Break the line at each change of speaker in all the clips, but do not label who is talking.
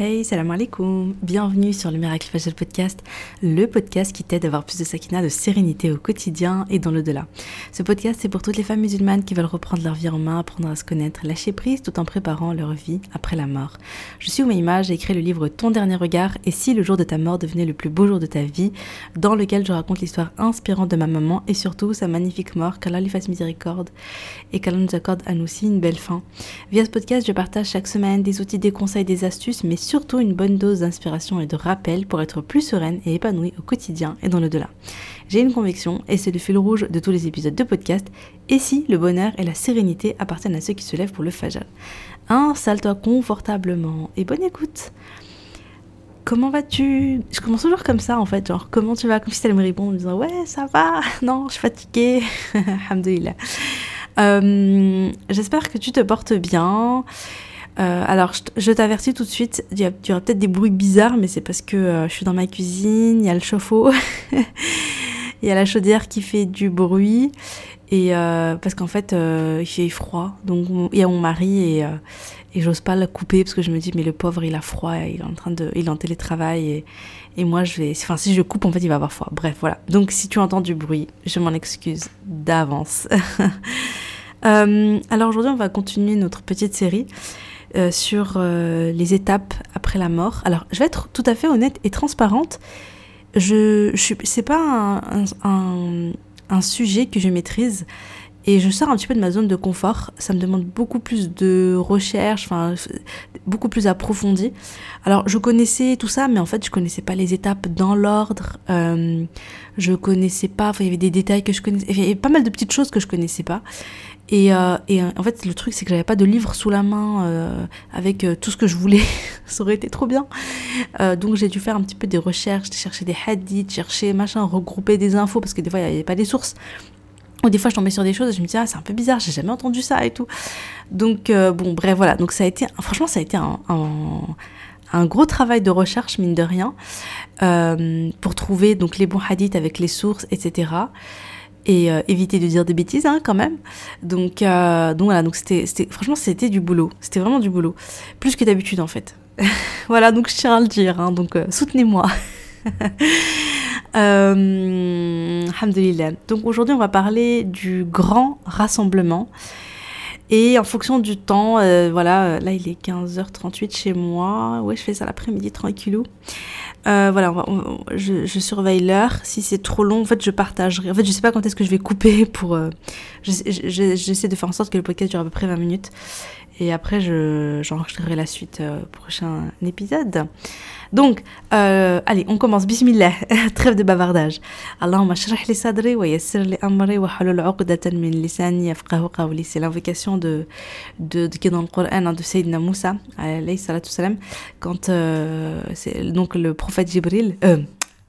Hey, salam alaikum. Bienvenue sur le Miracle Fajr Podcast, le podcast qui t'aide à avoir plus de sakina, de sérénité au quotidien et dans le-delà. Ce podcast, c'est pour toutes les femmes musulmanes qui veulent reprendre leur vie en main, apprendre à se connaître, lâcher prise tout en préparant leur vie après la mort. Je suis Oumaima, j'ai écrit le livre Ton dernier regard et si le jour de ta mort devenait le plus beau jour de ta vie, dans lequel je raconte l'histoire inspirante de ma maman et surtout sa magnifique mort, qu'Allah lui fasse miséricorde et qu'Allah nous accorde à nous aussi une belle fin. Via ce podcast, je partage chaque semaine des outils, des conseils, des astuces, mais surtout une bonne dose d'inspiration et de rappel pour être plus sereine et épanouie au quotidien et dans le delà. J'ai une conviction, et c'est le fil rouge de tous les épisodes de podcast, et si le bonheur et la sérénité appartiennent à ceux qui se lèvent pour le fajr Installe-toi confortablement et bonne écoute Comment vas-tu? Je commence toujours comme ça en fait, genre comment tu vas? Comme si allais me répondre en disant ouais ça va, non je suis fatiguée, alhamdoulilah. Euh, J'espère que tu te portes bien. Euh, alors, je, t'avertis tout de suite, il y, aura peut-être des bruits bizarres, mais c'est parce que euh, je suis dans ma cuisine, il y a le chauffe-eau, il y a la chaudière qui fait du bruit, et euh, parce qu'en fait, il fait froid. Donc, il y a mon mari, et, j'ose pas le couper, parce que je me dis, mais le pauvre, il a froid, il est en train de, il est en télétravail, et, et moi, je vais, enfin, si je coupe, en fait, il va avoir froid. Bref, voilà. Donc, si tu entends du bruit, je m'en excuse d'avance. alors, aujourd'hui, on va continuer notre petite série. Euh, sur euh, les étapes après la mort. Alors, je vais être tout à fait honnête et transparente. Je, je c'est pas un, sujet que je maîtrise et je sors un petit peu de ma zone de confort. Ça me demande beaucoup plus de recherche, enfin beaucoup plus approfondi. Alors, je connaissais tout ça, mais en fait, je connaissais pas les étapes dans l'ordre. Euh, je connaissais pas. Il y avait des détails que je connaissais. Il y avait pas mal de petites choses que je connaissais pas. Et, euh, et, en fait, le truc, c'est que j'avais pas de livre sous la main euh, avec euh, tout ce que je voulais. ça aurait été trop bien. Euh, donc, j'ai dû faire un petit peu des recherches, chercher des hadiths, chercher machin, regrouper des infos parce que des fois, il n'y avait pas des sources. Ou des fois, je tombais sur des choses et je me disais, ah, c'est un peu bizarre, j'ai jamais entendu ça et tout. Donc, euh, bon, bref, voilà. Donc, ça a été, franchement, ça a été un, gros travail de recherche, mine de rien, euh, pour trouver donc les bons hadiths avec les sources, etc et euh, éviter de dire des bêtises hein, quand même. Donc, euh, donc voilà, donc c'était, franchement c'était du boulot, c'était vraiment du boulot, plus que d'habitude en fait. voilà, donc je tiens à le dire, hein, donc euh, soutenez-moi. euh, Donc aujourd'hui on va parler du grand rassemblement. Et en fonction du temps, voilà, là il est 15h38 chez moi. Ouais, je fais ça l'après-midi tranquillou. Euh, voilà, je, surveille l'heure. Si c'est trop long, en fait, je partagerai. En fait, je sais pas quand est-ce que je vais couper pour. Euh, j'essaie de faire en sorte que le podcast dure à peu près 20 minutes. Et après, j'enregistrerai la suite euh, prochain épisode. Donc, euh, allez, on commence. Bismillah. Trêve de bavardage. Allahumma shrah li sadri wa yassir li amri wa halul uqdatan min lisani yafqahu qawli. C'est l'invocation de, de, de, qui est dans le Coran hein, de Sayyidina Moussa, alayhi salatu salam, quand euh, c'est donc le prophète Jibril, euh,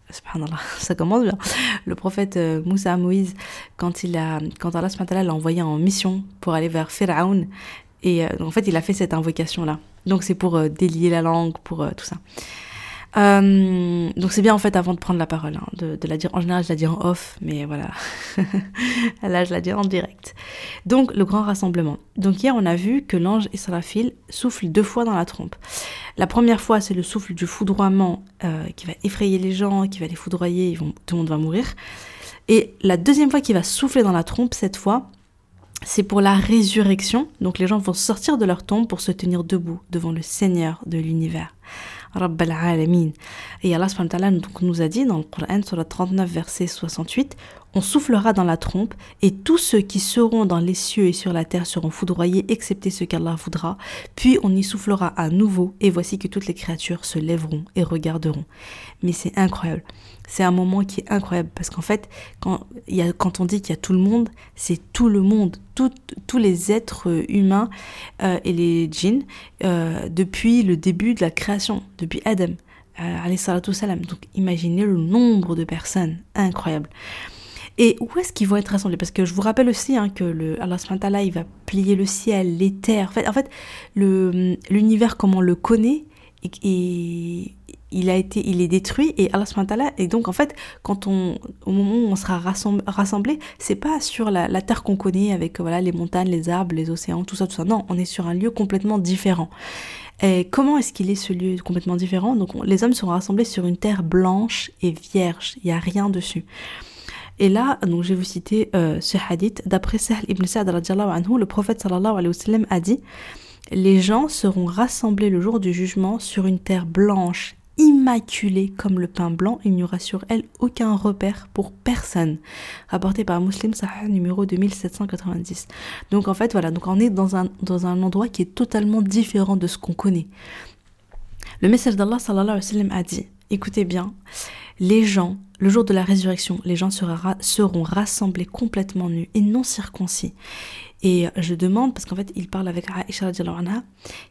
subhanallah, ça commence bien. Le prophète euh, Moussa Moïse, quand il a, quand Allah l'a envoyé en mission pour aller vers Pharaon, et euh, en fait, il a fait cette invocation-là. Donc c'est pour euh, délier la langue, pour tout ça. Euh, donc c'est bien en fait avant de prendre la parole, hein, de, la dire. En général, je la dis en off, mais voilà. Là, je la dis en direct. Donc le grand rassemblement. Donc hier, on a vu que l'ange Israfil souffle deux fois dans la trompe. La première fois, c'est le souffle du foudroiement euh, qui va effrayer les gens, qui va les foudroyer, ils vont, tout le monde va mourir. Et la deuxième fois qu'il va souffler dans la trompe, cette fois, c'est pour la résurrection. Donc les gens vont sortir de leur tombe pour se tenir debout devant le Seigneur de l'univers. Rabbal Alamin. Et Allah nous a dit dans le Coran, sur la 39, verset 68, on soufflera dans la trompe, et tous ceux qui seront dans les cieux et sur la terre seront foudroyés, excepté ceux qu'Allah voudra. Puis on y soufflera à nouveau, et voici que toutes les créatures se lèveront et regarderont. Mais c'est incroyable. C'est un moment qui est incroyable, parce qu'en fait, quand, on dit qu'il y a tout le monde, c'est tout le monde, tous les êtres humains euh, et les djinns, euh, depuis le début de la création, depuis Adam. Euh. Donc imaginez le nombre de personnes, incroyable. Et où est-ce qu'ils vont être rassemblés? Parce que je vous rappelle aussi hein, que le Allah il va plier le ciel, les terres. En fait, en fait l'univers comme on le connaît et, il a été, il est détruit et Allah et donc en fait quand on au moment où on sera rassemblé, c'est pas sur la, terre qu'on connaît avec voilà les montagnes, les arbres, les océans, tout ça, tout ça. Non, on est sur un lieu complètement différent. Et comment est-ce qu'il est ce lieu complètement différent? Donc les hommes seront rassemblés sur une terre blanche et vierge, il y a rien dessus. Et là, donc je vais vous citer euh, ce hadith. D'après Sahl ibn Sa'd le prophète sallallahu alayhi wa a dit Les gens seront rassemblés le jour du jugement sur une terre blanche immaculée comme le pain blanc, il n'y aura sur elle aucun repère pour personne. Rapporté par Muslim Sahih numéro 2790. Donc en fait voilà, donc on est dans un, dans un endroit qui est totalement différent de ce qu'on connaît. Le message d'Allah sallallahu alayhi wa a dit, écoutez bien, les gens, le jour de la résurrection, les gens seront rassemblés complètement nus et non circoncis. Et je demande, parce qu'en fait, il parle avec Aisha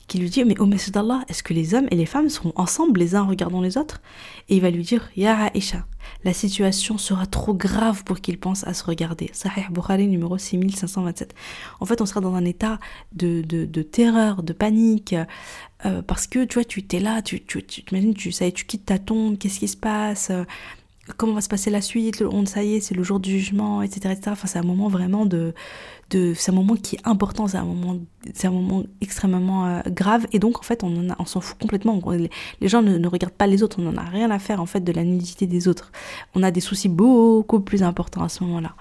qui lui dit Mais au Messie d'Allah, est-ce que les hommes et les femmes seront ensemble les uns regardant les autres? Et il va lui dire Ya Aisha, la situation sera trop grave pour qu'ils pensent à se regarder. Sahih Bukhari numéro 6527. En fait, on sera dans un état de, de, terreur, de panique, euh, parce que tu vois, tu étais là, tu, tu, tu, tu, tu quittes ta tombe, qu'est-ce qui se passe? Comment va se passer la suite, on, ça y est, c'est le jour du jugement, etc. etc. Enfin, c'est un moment vraiment de, c'est un moment qui est important, c'est un moment, un moment extrêmement euh, grave, et donc en fait, on on s'en fout complètement. Les, gens ne, regardent pas les autres, on n'en a rien à faire en fait de la nudité des autres. On a des soucis beaucoup plus importants à ce moment-là.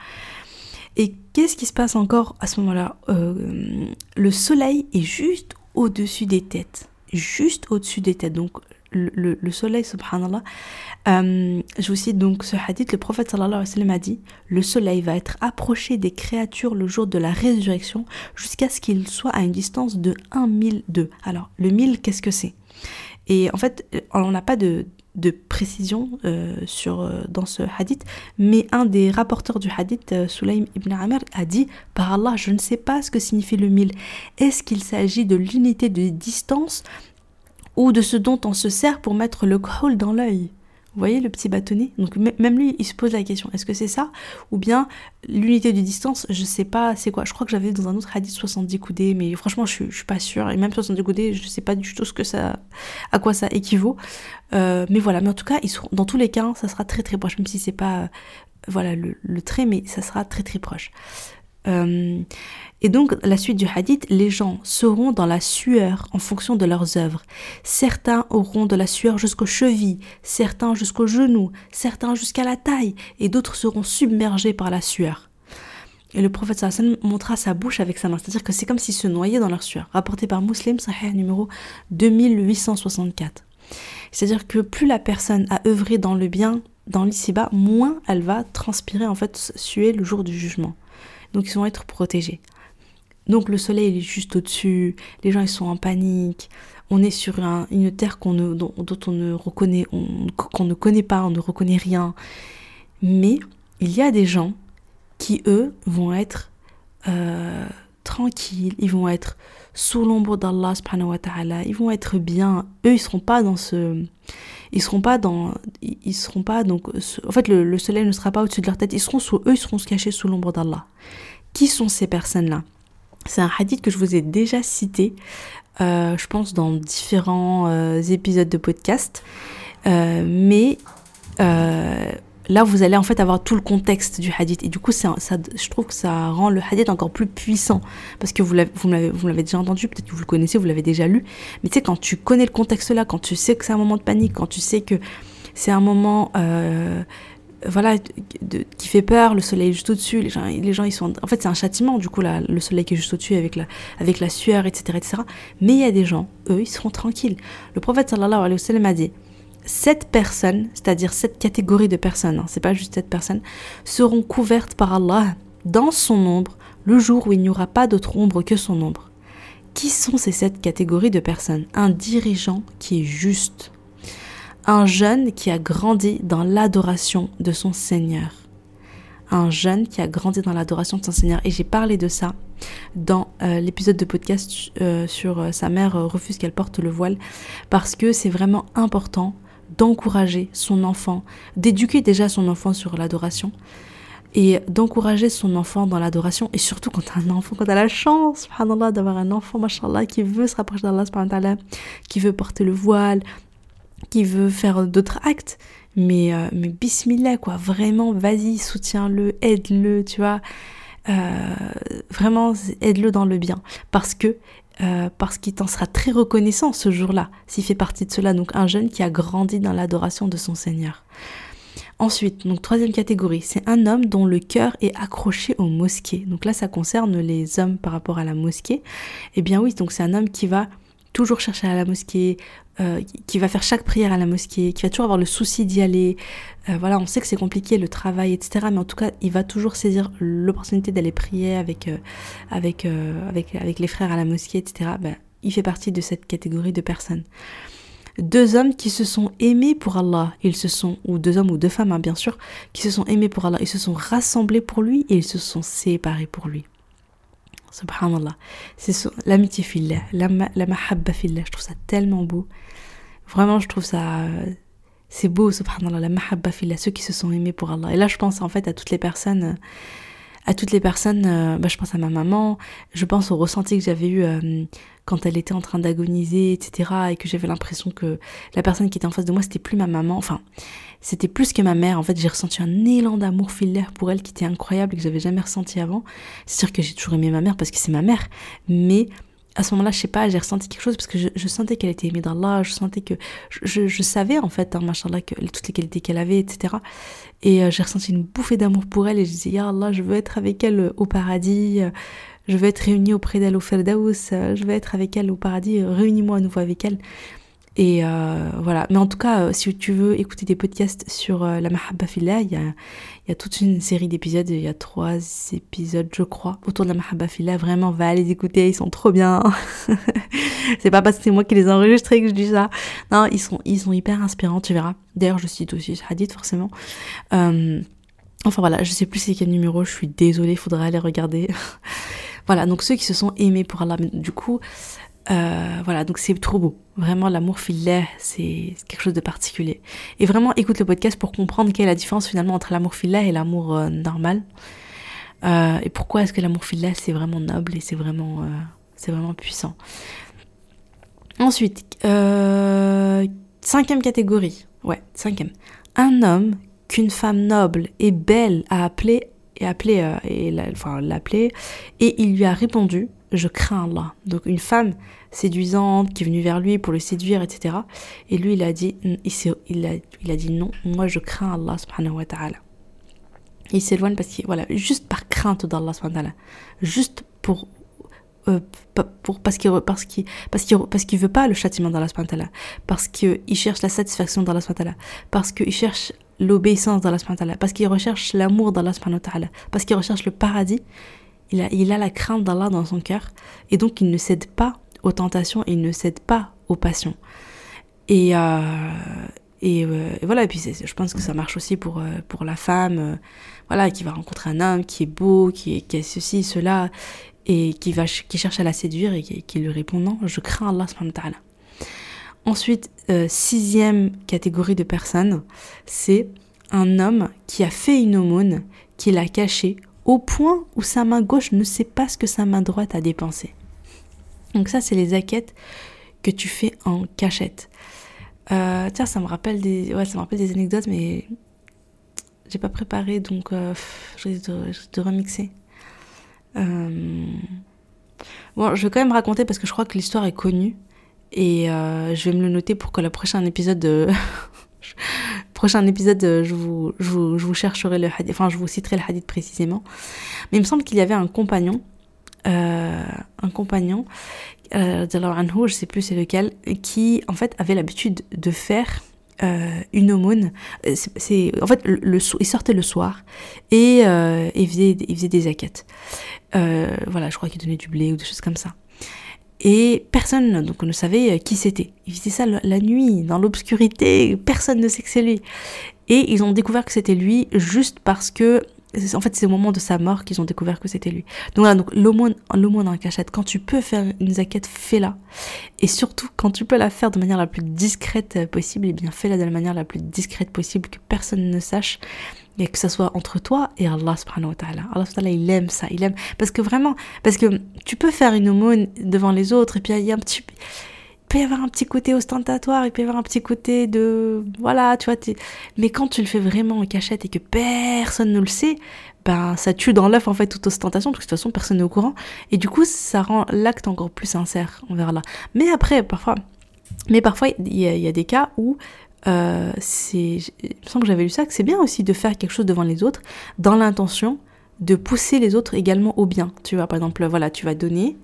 Et qu'est-ce qui se passe encore à ce moment-là? Euh, Le soleil est juste au-dessus des têtes, juste au-dessus des têtes. Donc le, soleil, subhanallah. Euh, je vous cite donc ce hadith, le prophète sallallahu alayhi wa sallam a dit Le soleil va être approché des créatures le jour de la résurrection jusqu'à ce qu'il soit à une distance de 1 mille d'eux. Alors, le mille, qu'est-ce que c'est? Et en fait, on n'a pas de, précision euh, sur, euh, dans ce hadith, mais un des rapporteurs du hadith, euh, Sulaim ibn Amr, a dit Par Allah, je ne sais pas ce que signifie le mille. Est-ce qu'il s'agit de l'unité de distance ou de ce dont on se sert pour mettre le kohl dans l'œil. Vous voyez le petit bâtonnet? Donc même lui, il se pose la question, est-ce que c'est ça? Ou bien l'unité de distance, je sais pas c'est quoi. Je crois que j'avais dans un autre hadith 70 coudées, mais franchement je, je suis pas sûre. Et même 70 coudées, je sais pas du tout ce que ça, à quoi ça équivaut. Euh, mais voilà, mais en tout cas, ils dans tous les cas, ça sera très très proche, même si c'est pas euh, voilà le, trait, mais ça sera très très proche. Euh, et donc, la suite du hadith, les gens seront dans la sueur en fonction de leurs œuvres. Certains auront de la sueur jusqu'aux chevilles, certains jusqu'aux genoux, certains jusqu'à la taille, et d'autres seront submergés par la sueur. Et le prophète montra sa bouche avec sa main, c'est-à-dire que c'est comme s'il se noyait dans leur sueur. Rapporté par Muslim, Sahih numéro 2864. C'est-à-dire que plus la personne a œuvré dans le bien, dans l'ici-bas, moins elle va transpirer, en fait, suer le jour du jugement. Donc ils vont être protégés. Donc le soleil est juste au-dessus, les gens ils sont en panique, on est sur une terre qu'on ne, dont, on ne reconnaît, qu'on ne connaît pas, on ne reconnaît rien. Mais il y a des gens qui eux vont être euh, tranquilles, ils vont être sous l'ombre d'Allah subhanahu wa ta'ala, ils vont être bien. Eux ils seront pas dans ce, ils seront pas dans, ils seront pas donc, en fait le, soleil ne sera pas au-dessus de leur tête, ils seront sous, eux ils seront cachés sous l'ombre d'Allah. Qui sont ces personnes-là c'est un hadith que je vous ai déjà cité, euh, je pense, dans différents euh, épisodes de podcast. Euh, mais là, vous allez en fait avoir tout le contexte du hadith. Et du coup, ça, je trouve que ça rend le hadith encore plus puissant. Parce que vous l'avez déjà entendu, peut-être que vous le connaissez, vous l'avez déjà lu. Mais tu sais, quand tu connais le contexte là, quand tu sais que c'est un moment de panique, quand tu sais que c'est un moment voilà, qui fait peur, le soleil est juste au-dessus, les gens, les gens ils sont... En fait c'est un châtiment du coup là, le soleil qui est juste au-dessus avec la, avec la sueur, etc., etc. Mais il y a des gens, eux, ils seront tranquilles. Le prophète sallallahu alayhi wa sallam a dit, cette personnes, c'est-à-dire cette catégorie de personnes, hein, c'est pas juste cette personne, seront couvertes par Allah dans son ombre le jour où il n'y aura pas d'autre ombre que son ombre. Qui sont ces sept catégories de personnes? Un dirigeant qui est juste, un jeune qui a grandi dans l'adoration de son Seigneur. Un jeune qui a grandi dans l'adoration de son Seigneur. Et j'ai parlé de ça dans euh, l'épisode de podcast euh, sur euh, sa mère refuse qu'elle porte le voile. Parce que c'est vraiment important d'encourager son enfant, d'éduquer déjà son enfant sur l'adoration. et d'encourager son enfant dans l'adoration et surtout quand un enfant, quand t'as la chance, subhanallah, d'avoir un enfant, machallah, qui veut se rapprocher d'Allah, qui veut porter le voile, qui veut faire d'autres actes, mais, euh, mais bismillah, quoi, vraiment, vas-y, soutiens-le, aide-le, tu vois, euh, vraiment, aide-le dans le bien, parce que euh, parce qu'il t'en sera très reconnaissant ce jour-là, s'il fait partie de cela, donc un jeune qui a grandi dans l'adoration de son Seigneur. Ensuite, donc troisième catégorie, c'est un homme dont le cœur est accroché aux mosquées. Donc là, ça concerne les hommes par rapport à la mosquée. Eh bien oui, donc c'est un homme qui va toujours chercher à la mosquée, euh, qui va faire chaque prière à la mosquée, qui va toujours avoir le souci d'y aller. Euh, voilà, on sait que c'est compliqué, le travail, etc. Mais en tout cas, il va toujours saisir l'opportunité d'aller prier avec, euh, avec, avec, les frères à la mosquée, etc. Ben, il fait partie de cette catégorie de personnes deux hommes qui se sont aimés pour Allah, ils se sont, ou deux hommes ou deux femmes hein, bien sûr, qui se sont aimés pour Allah, ils se sont rassemblés pour lui et ils se sont séparés pour lui. Subhanallah. C'est l'amitié la, mahabba fillah, je trouve ça tellement beau. Vraiment, je trouve ça... C'est beau, subhanallah, la mahabba fillah, ceux qui se sont aimés pour Allah. Et là, je pense en fait à toutes les personnes à toutes les personnes, euh, bah, je pense à ma maman, je pense au ressenti que j'avais eu euh, quand elle était en train d'agoniser, etc. Et que j'avais l'impression que la personne qui était en face de moi, c'était plus ma maman, enfin, c'était plus que ma mère. En fait, j'ai ressenti un élan d'amour filaire pour elle qui était incroyable et que j'avais jamais ressenti avant. C'est sûr que j'ai toujours aimé ma mère parce que c'est ma mère, mais à ce moment-là, je sais pas, j'ai ressenti quelque chose parce que je, sentais qu'elle était aimée d'Allah, je sentais que je, savais en fait, hein, machallah, que toutes les qualités qu'elle avait, etc. Et euh, j'ai ressenti une bouffée d'amour pour elle et je disais, Ya Allah, je veux être avec elle euh, au paradis, euh, je veux être réunie auprès d'elle au Ferdaous, je veux être avec elle au paradis, réunis-moi à nouveau avec elle. Et euh, voilà. Mais en tout cas, euh, si tu veux écouter des podcasts sur euh, la Mahabba Fillah, il y a, toute une série d'épisodes, il y a trois épisodes, je crois, autour de la Mahabba Fillah. Vraiment, va les écouter, ils sont trop bien. c'est pas parce que c'est moi qui les ai enregistrés que je dis ça. Non, ils sont, ils sont hyper inspirants, tu verras. D'ailleurs, je cite aussi hadith, forcément. enfin voilà, je sais plus c'est quel numéro, je suis désolée, faudra aller regarder. voilà, donc ceux qui se sont aimés pour Allah. Du coup, euh, voilà, donc c'est trop beau. Vraiment, l'amour filet, c'est quelque chose de particulier. Et vraiment, écoute le podcast pour comprendre quelle est la différence finalement entre l'amour filet et l'amour euh, normal. Euh, et pourquoi est-ce que l'amour filet, c'est vraiment noble et c'est vraiment, vraiment puissant. Ensuite, cinquième catégorie. Ouais, cinquième. Un homme qu'une femme noble et belle a appelé et appelé et enfin l'appelé et il lui a répondu je crains Allah. Donc une femme séduisante qui est venue vers lui pour le séduire, etc. Et lui, il a dit, il, a, il a dit non, moi je crains Allah subhanahu wa ta'ala. Il s'éloigne parce qu'il, voilà, juste par crainte d'Allah subhanahu wa ta'ala. Juste pour, euh, pour, parce qu'il parce qu'il parce qu'il parce qu'il veut pas le châtiment d'Allah subhanahu wa. Parce qu'il cherche la satisfaction d'Allah subhanahu wa. Parce qu'il cherche l'obéissance d'Allah subhanahu wa. Parce qu'il recherche l'amour d'Allah subhanahu wa. Parce qu'il recherche le paradis. Il a, il a la crainte d'Allah dans son cœur. Et donc il ne cède pas aux tentations et il ne cède pas aux passions. Et, euh, euh, voilà, et puis je pense que ça marche aussi pour, euh, pour la femme, voilà, qui va rencontrer un homme qui est beau, qui, qui a ceci, cela, et qui, va, qui cherche à la séduire et qui, lui répond non, je crains Allah Ensuite, sixième catégorie de personnes, c'est un homme qui a fait une aumône, qui l'a cachée au point où sa main gauche ne sait pas ce que sa main droite a dépensé. Donc ça, c'est les zaquettes que tu fais en cachette. Euh, tiens, ça me rappelle des, ouais, ça me rappelle des anecdotes, mais j'ai pas préparé, donc euh, je vais te, remixer. Euh, bon, je vais quand même raconter parce que je crois que l'histoire est connue et je vais me le noter pour que le prochain épisode de prochain épisode, je vous, je vous, je vous le enfin je vous citerai le hadith précisément. Mais il me semble qu'il y avait un compagnon euh, un compagnon, euh, je sais plus c'est lequel, qui en fait avait l'habitude de faire euh, une aumône. Euh, c'est, en fait, le, il sortait le soir et il, faisait, il faisait des zaquettes. voilà, je crois qu'il donnait du blé ou des choses comme ça. Et personne donc ne savait qui c'était. Il faisait ça la nuit, dans l'obscurité, personne ne sait que c'est lui. Et ils ont découvert que c'était lui juste parce que en fait, c'est au moment de sa mort qu'ils ont découvert que c'était lui. Donc voilà, donc l'aumône, l'aumône en cachette, quand tu peux faire une zaquette, fais-la. Et surtout, quand tu peux la faire de manière la plus discrète possible, eh bien fais-la de la manière la plus discrète possible, que personne ne sache. et que ça soit entre toi et Allah subhanahu wa. Allah il aime ça, il aime. Parce que vraiment, parce que tu peux faire une aumône devant les autres et puis il y a un petit peut y avoir un petit côté ostentatoire, il peut y avoir un petit côté de voilà, tu vois, mais quand tu le fais vraiment en cachette et que personne ne le sait, ben ça tue dans l'œuf en fait toute ostentation parce que de toute façon personne n'est au courant et du coup ça rend l'acte encore plus sincère envers là. Mais après parfois, mais parfois il y, a des cas où euh, c'est, il me semble que j'avais lu ça, que c'est bien aussi de faire quelque chose devant les autres dans l'intention de pousser les autres également au bien. Tu vois, par exemple, voilà, tu vas donner,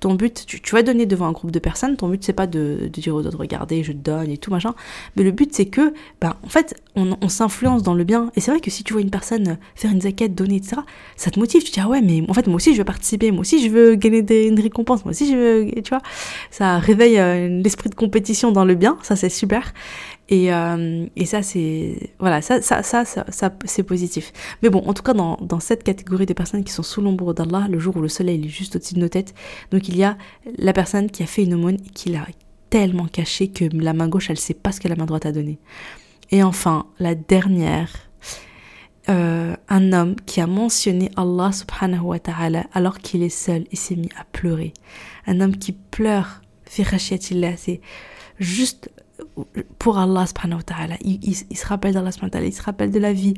ton but, tu, vas donner devant un groupe de personnes, ton but c'est pas de, dire aux autres, regardez, je donne et tout machin, mais le but c'est que, ben, en fait, on, s'influence dans le bien. Et c'est vrai que si tu vois une personne faire une zaquette, donner, etc., ça te motive, tu te dis, ah ouais, mais en fait, moi aussi je veux participer, moi aussi je veux gagner des, une récompense, moi aussi je veux, tu vois, ça réveille euh, l'esprit de compétition dans le bien, ça c'est super. Et, euh, et ça, c'est voilà, ça, ça, ça, c'est positif. Mais bon, en tout cas, dans, dans cette catégorie de personnes qui sont sous l'ombre d'Allah, le jour où le soleil est juste au-dessus de nos têtes, donc il y a la personne qui a fait une aumône et qui l'a tellement cachée que la main gauche, elle sait pas ce que la main droite a donné. Et enfin, la dernière, euh, un homme qui a mentionné Allah subhanahu wa ta'ala alors qu'il est seul et s'est mis à pleurer. Un homme qui pleure, c'est juste pour Allah subhanahu wa. Il, se rappelle d'Allah subhanahu wa il se rappelle de la vie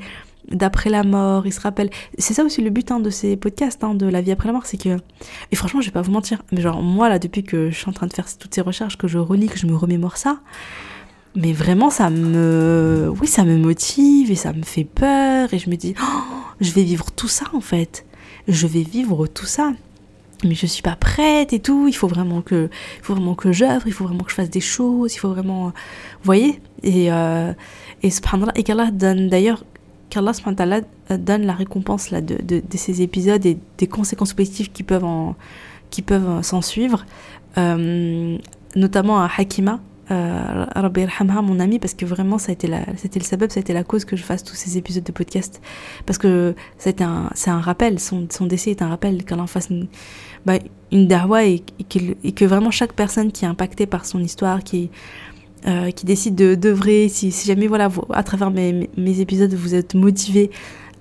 d'après la mort, il se rappelle... C'est ça aussi le but hein, de ces podcasts, hein, de la vie après la mort, c'est que... Et franchement, je vais pas vous mentir, mais genre moi là, depuis que je suis en train de faire toutes ces recherches, que je relis, que je me remémore ça, mais vraiment ça me... Oui, ça me motive et ça me fait peur et je me dis, oh, je vais vivre tout ça en fait. Je vais vivre tout ça mais je suis pas prête et tout, il faut vraiment que il faut vraiment que j'œuvre, il faut vraiment que je fasse des choses, il faut vraiment vous voyez? Et euh, et subhanallah et qu'Allah donne d'ailleurs qu'Allah subhanallah donne la récompense là de, de, ces épisodes et des conséquences positives qui peuvent en qui peuvent s'en suivre. Euh, notamment à Hakima euh, Rabbi mon ami, parce que vraiment, ça a été c'était le sabab, ça a été la cause que je fasse tous ces épisodes de podcast. Parce que c'est un, c'est un rappel, son, décès est un rappel qu'Allah fasse une, bah, une darwa et, que vraiment chaque personne qui est impactée par son histoire, qui, euh, qui décide de d'œuvrer, si, si jamais, voilà, à travers mes, mes épisodes, vous êtes motivé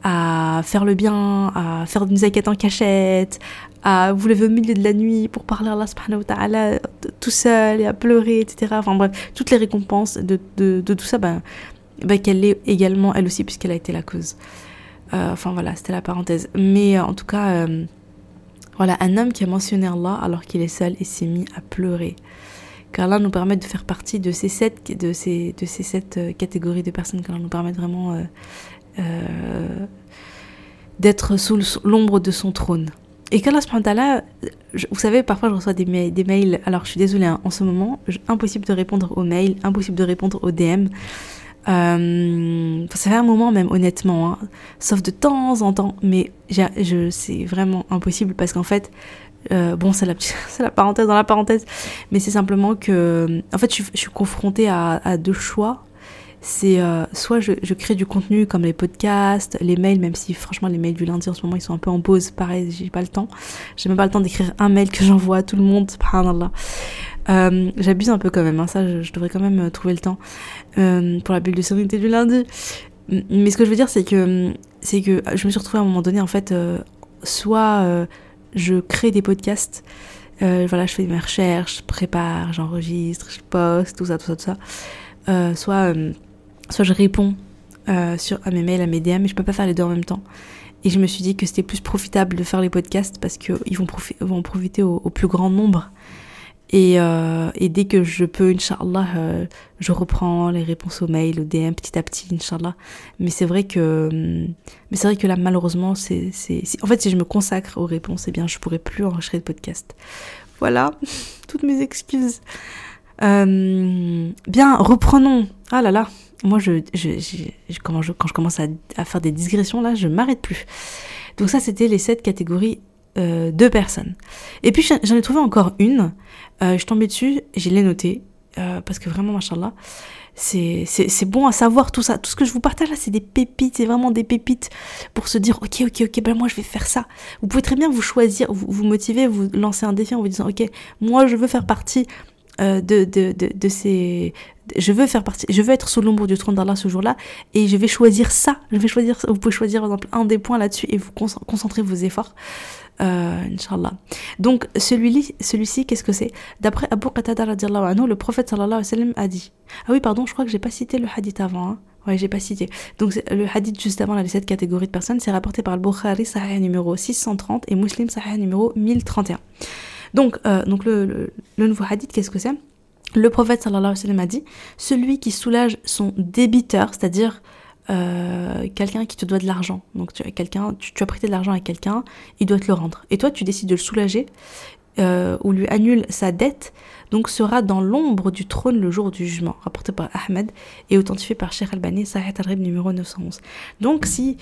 à faire le bien, à faire une zakat en cachette, à vous lever au milieu de la nuit pour parler à Allah ta'ala tout seul et à pleurer, etc. Enfin bref, toutes les récompenses de, de, tout ça, ben, ben qu'elle l'est également elle aussi puisqu'elle a été la cause. Euh, enfin voilà, c'était la parenthèse. Mais euh, en tout cas, euh, voilà, un homme qui a mentionné Allah alors qu'il est seul et s'est mis à pleurer. Car Allah nous permet de faire partie de ces sept, de ces, de ces sept catégories de personnes, qui nous permettent vraiment d'être sous l'ombre de son trône. Et qu'Allah subhanahu vous savez, parfois je reçois des, mails, alors je suis désolée, hein, en ce moment, impossible de répondre aux mails, impossible de répondre aux DM. Euh, ça fait un moment même, honnêtement, hein, sauf de temps en temps, mais c'est vraiment impossible parce qu'en fait, euh, bon, c'est la, la parenthèse dans la parenthèse, mais c'est simplement que, en fait, je, suis confrontée à deux choix c'est euh, soit je, crée du contenu comme les podcasts, les mails, même si franchement les mails du lundi en ce moment ils sont un peu en pause, pareil, j'ai pas le temps. J'ai même pas le temps d'écrire un mail que j'envoie à tout le monde, subhanallah. Euh, J'abuse un peu quand même, hein, ça je, devrais quand même euh, trouver le temps euh, pour la bulle de sérénité du lundi. Mais ce que je veux dire c'est que, que je me suis retrouvée à un moment donné en fait, soit je crée des podcasts, voilà, je fais mes recherches, je prépare, j'enregistre, je poste, tout ça, tout ça, tout ça. soit soit je réponds euh, sur, à mes mails, à mes DM, mais je peux pas faire les deux en même temps. Et je me suis dit que c'était plus profitable de faire les podcasts parce qu'ils vont, vont profiter au, plus grand nombre. Et, euh, et, dès que je peux, Inch'Allah, euh, je reprends les réponses aux mails, aux DM petit à petit, Inch'Allah. Mais c'est vrai que, mais c'est vrai que là, malheureusement, c'est, en fait, si je me consacre aux réponses, eh bien, je pourrais plus enregistrer de podcast. Voilà, toutes mes excuses. bien, reprenons. Ah là là, moi, je, quand, je, commence à, faire des digressions, là, je m'arrête plus. Donc ça, c'était les sept catégories euh, de personnes. Et puis, j'en ai trouvé encore une. Euh, je tombais dessus, je l'ai noté, euh, parce que vraiment, machallah, c'est, c'est, bon à savoir tout ça. Tout ce que je vous partage là, c'est des pépites, c'est vraiment des pépites pour se dire, ok, ok, ok, ben moi, je vais faire ça. Vous pouvez très bien vous choisir, vous, vous motiver, vous lancer un défi en vous disant, ok, moi, je veux faire partie euh, de, de, de, ces, je veux faire partie, je veux être sous l'ombre du trône d'Allah ce jour-là et je vais choisir ça. Je vais choisir, vous pouvez choisir par exemple un des points là-dessus et vous concentrer vos efforts. Euh, Inch'Allah. Donc celui-ci, celui qu'est-ce que c'est? D'après Abu Qatada anhu, le prophète sallallahu alayhi wa sallam a dit. Ah oui, pardon, je crois que j'ai pas cité le hadith avant. Hein. Ouais, j'ai pas cité. Donc le hadith juste avant les sept catégories de personnes, c'est rapporté par le Bukhari, Sahih numéro 630 et Muslim, Sahih numéro 1031. Donc, euh, donc le, le, nouveau hadith, qu'est-ce que c'est? Le prophète sallallahu alayhi wa sallam a dit celui qui soulage son débiteur, c'est-à-dire euh, quelqu'un qui te doit de l'argent. Donc tu as quelqu'un, tu, as prêté de l'argent à quelqu'un, il doit te le rendre. Et toi, tu décides de le soulager euh, ou lui annule sa dette. Donc sera dans l'ombre du trône le jour du jugement, rapporté par Ahmed et authentifié par Sheikh Albani, Sahih al numéro 911. Donc si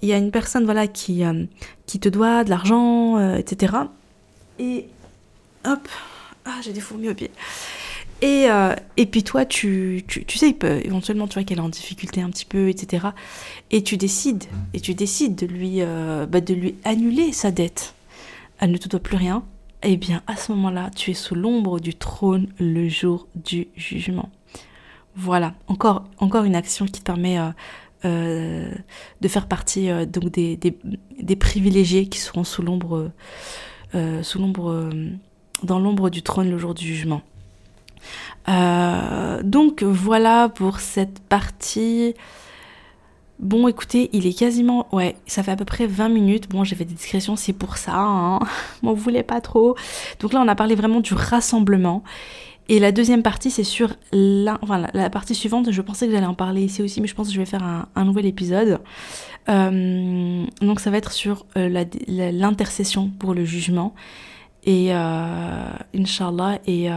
il y a une personne voilà qui euh, qui te doit de l'argent, etc. Et hop, ah j'ai des fourmis au pied. Et, euh, et puis toi, tu, tu, sais, éventuellement, tu vois qu'elle est en difficulté un petit peu, etc. Et tu décides, et tu décides de lui, euh, bah, de lui annuler sa dette. Elle ne te doit plus rien. Eh bien, à ce moment-là, tu es sous l'ombre du trône le jour du jugement. Voilà, encore, encore une action qui te permet euh, de faire partie donc des, des, des, privilégiés qui seront sous l'ombre, sous l'ombre, dans l'ombre du trône le jour du jugement. Euh, donc voilà pour cette partie. Bon, écoutez, il est quasiment... Ouais, ça fait à peu près 20 minutes. Bon, j'ai fait des discrétions, c'est pour ça. Hein. M'en voulez pas trop. Donc là, on a parlé vraiment du rassemblement. Et la deuxième partie, c'est sur la, partie suivante. Je pensais que j'allais en parler ici aussi, mais je pense que je vais faire un, nouvel épisode. Euh, donc ça va être sur euh, l'intercession pour le jugement. Et euh, Inch'Allah, et...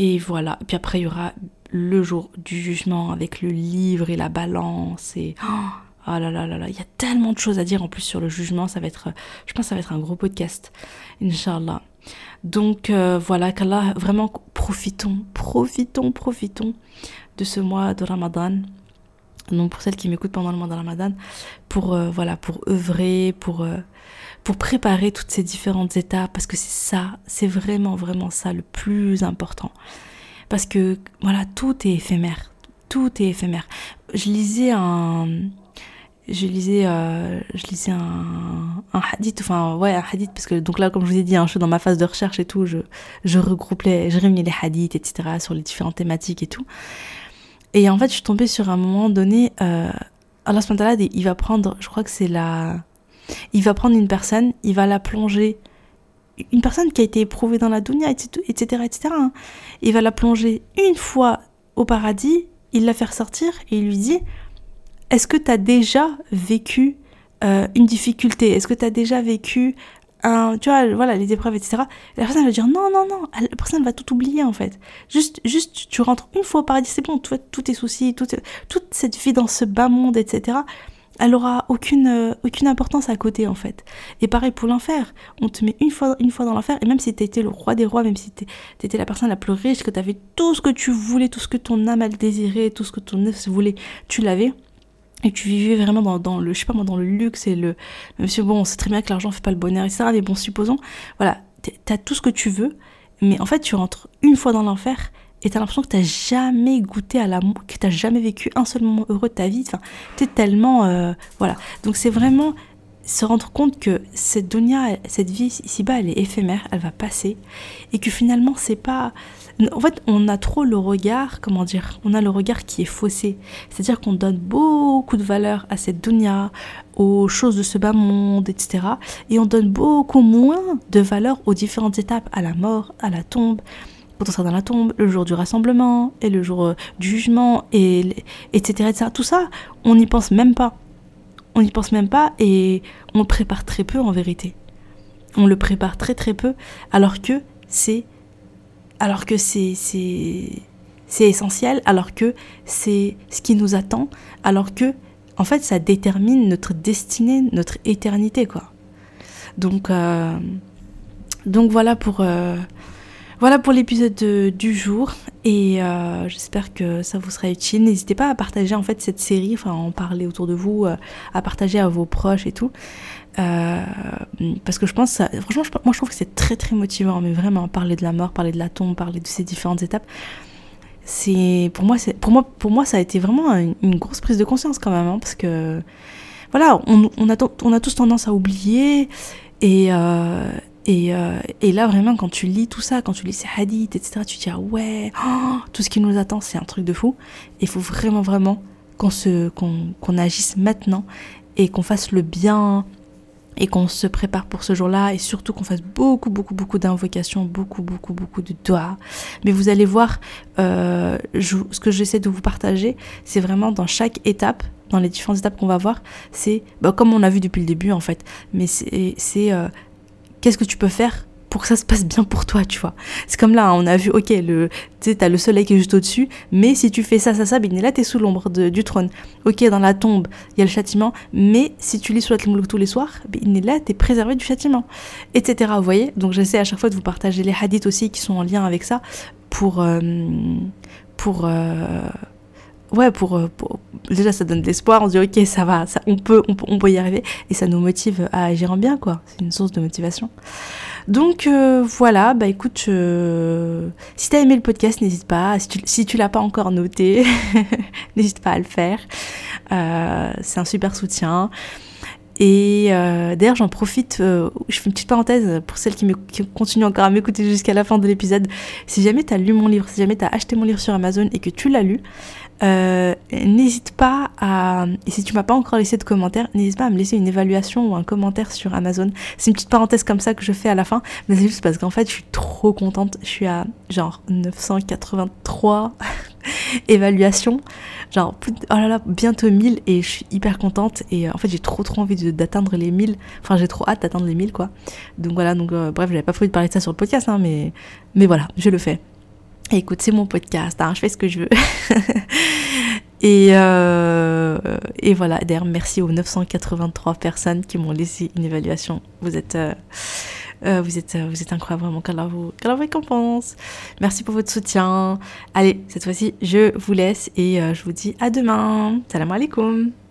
Euh, et voilà. puis après, il y aura le jour du jugement avec le livre et la balance. Et oh, oh là là là là, il y a tellement de choses à dire en plus sur le jugement. Ça va être, je pense, que ça va être un gros podcast, Inch'Allah. Donc euh, voilà, qu'Allah, vraiment profitons, profitons, profitons de ce mois de Ramadan. Donc pour celles qui m'écoutent pendant le mois de Ramadan, pour euh, voilà, pour œuvrer, pour euh, pour préparer toutes ces différentes étapes, parce que c'est ça, c'est vraiment, vraiment ça le plus important. Parce que, voilà, tout est éphémère. Tout est éphémère. Je lisais un... Je lisais, euh, je lisais un, un, hadith, enfin ouais un hadith parce que donc là comme je vous ai dit, hein, je suis dans ma phase de recherche et tout, je, je regroupe les, je réunis les hadiths etc sur les différentes thématiques et tout. Et en fait je suis tombée sur un moment donné, euh, Allah il va prendre, je crois que c'est la il va prendre une personne, il va la plonger, une personne qui a été éprouvée dans la dunya, etc., etc. Il va la plonger une fois au paradis, il la fait ressortir et il lui dit Est-ce que tu as déjà vécu euh, une difficulté? Est-ce que tu as déjà vécu un, tu vois, voilà, les épreuves, etc. la personne va dire non, non, non, la personne va tout oublier en fait. Juste, juste, tu rentres une fois au paradis, c'est bon, tous tes soucis, toute cette vie dans ce bas monde, etc elle aura aucune, euh, aucune importance à côté en fait. Et pareil pour l'enfer, on te met une fois, une fois dans l'enfer, et même si tu étais le roi des rois, même si tu étais la personne la plus riche, que tu avais tout ce que tu voulais, tout ce que ton âme a désiré, tout ce que ton œuf voulait, tu l'avais. Et tu vivais vraiment dans, le, je sais pas moi, dans le luxe et le, monsieur, bon, on sait très bien que l'argent fait pas le bonheur, etc. Mais bon, supposons, voilà, t'as tout ce que tu veux, mais en fait, tu rentres une fois dans l'enfer, et t'as l'impression que t'as jamais goûté à l'amour, que t'as jamais vécu un seul moment heureux de ta vie. Enfin, t'es tellement, euh, voilà. Donc c'est vraiment se rendre compte que cette dunya, cette vie ici-bas, elle est éphémère, elle va passer, et que finalement c'est pas. En fait, on a trop le regard, comment dire, on a le regard qui est faussé. C'est-à-dire qu'on donne beaucoup de valeur à cette dunya, aux choses de ce bas monde, etc. Et on donne beaucoup moins de valeur aux différentes étapes, à la mort, à la tombe, quand on sera dans la tombe, le jour du rassemblement et le jour euh, du jugement, et, etc., etc. Tout ça, on n'y pense même pas. On n'y pense même pas et on le prépare très peu en vérité. On le prépare très très peu alors que c'est alors que c'est c'est essentiel alors que c'est ce qui nous attend alors que en fait ça détermine notre destinée, notre éternité quoi. Donc euh, donc voilà pour euh, voilà pour l'épisode du jour et euh, j'espère que ça vous sera utile. N'hésitez pas à partager en fait cette série, enfin en parler autour de vous, euh, à partager à vos proches et tout. Euh, parce que je pense, franchement, moi je trouve que c'est très très motivant, mais vraiment parler de la mort, parler de la tombe, parler de ces différentes étapes. c'est pour moi, pour moi, pour moi, ça a été vraiment une, grosse prise de conscience quand même, hein, parce que voilà, on, a, on a tous tendance à oublier et euh, et, euh, et, là, vraiment, quand tu lis tout ça, quand tu lis ces hadiths, etc., tu te dis, ah ouais, oh, tout ce qui nous attend, c'est un truc de fou. Il faut vraiment, vraiment qu'on se, qu'on, agisse maintenant et qu'on fasse le bien et qu'on se prépare pour ce jour-là et surtout qu'on fasse beaucoup, beaucoup, beaucoup d'invocations, beaucoup, beaucoup, beaucoup de doigts. Mais vous allez voir, euh, ce que j'essaie de vous partager, c'est vraiment dans chaque étape, dans les différentes étapes qu'on va voir, c'est bah, comme on a vu depuis le début en fait, mais c'est, c'est euh, qu'est-ce que tu peux faire pour que ça se passe bien pour toi, tu vois. C'est comme là, on a vu, ok, le, tu t'as le soleil qui est juste au-dessus, mais si tu fais ça, ça, ça, ben là, t'es sous l'ombre du trône. Ok, dans la tombe, il y a le châtiment, mais si tu lis sur la tous les soirs, ben là, t'es préservé du châtiment, etc. Vous voyez Donc j'essaie à chaque fois de vous partager les hadiths aussi qui sont en lien avec ça pour... Euh, pour euh, ouais, pour, pour, déjà ça donne de l'espoir. On se dit ok, ça va, on peut, on, peut y arriver, et ça nous motive à agir en bien, quoi. C'est une source de motivation. Donc euh, voilà, bah écoute, euh, si t'as aimé le podcast, n'hésite pas. Si tu, si tu l'as pas encore noté, n'hésite pas à le faire. Euh, c'est un super soutien. Et euh, d'ailleurs, j'en profite, euh, je fais une petite parenthèse pour celles qui, continuent encore à m'écouter jusqu'à la fin de l'épisode. Si jamais tu as lu mon livre, si jamais tu as acheté mon livre sur Amazon et que tu l'as lu, euh, n'hésite pas à, et si tu m'as pas encore laissé de commentaire, n'hésite pas à me laisser une évaluation ou un commentaire sur Amazon. C'est une petite parenthèse comme ça que je fais à la fin, mais c'est juste parce qu'en fait, je suis trop contente. Je suis à genre 983 évaluations, genre oh là là, bientôt 1000 et je suis hyper contente et euh, en fait, j'ai trop trop envie d'atteindre les 1000. Enfin, j'ai trop hâte d'atteindre les 1000 quoi. Donc voilà, donc euh, bref, j'avais pas de parler de ça sur le podcast, hein, mais mais voilà, je le fais écoute, c'est mon podcast, hein, je fais ce que je veux. et, euh, et voilà, d'ailleurs, merci aux 983 personnes qui m'ont laissé une évaluation. Vous êtes, euh, euh, vous êtes, vous êtes incroyables, vraiment, quelle vous, récompense. Merci pour votre soutien. Allez, cette fois-ci, je vous laisse et je vous dis à demain. Salam alaikum.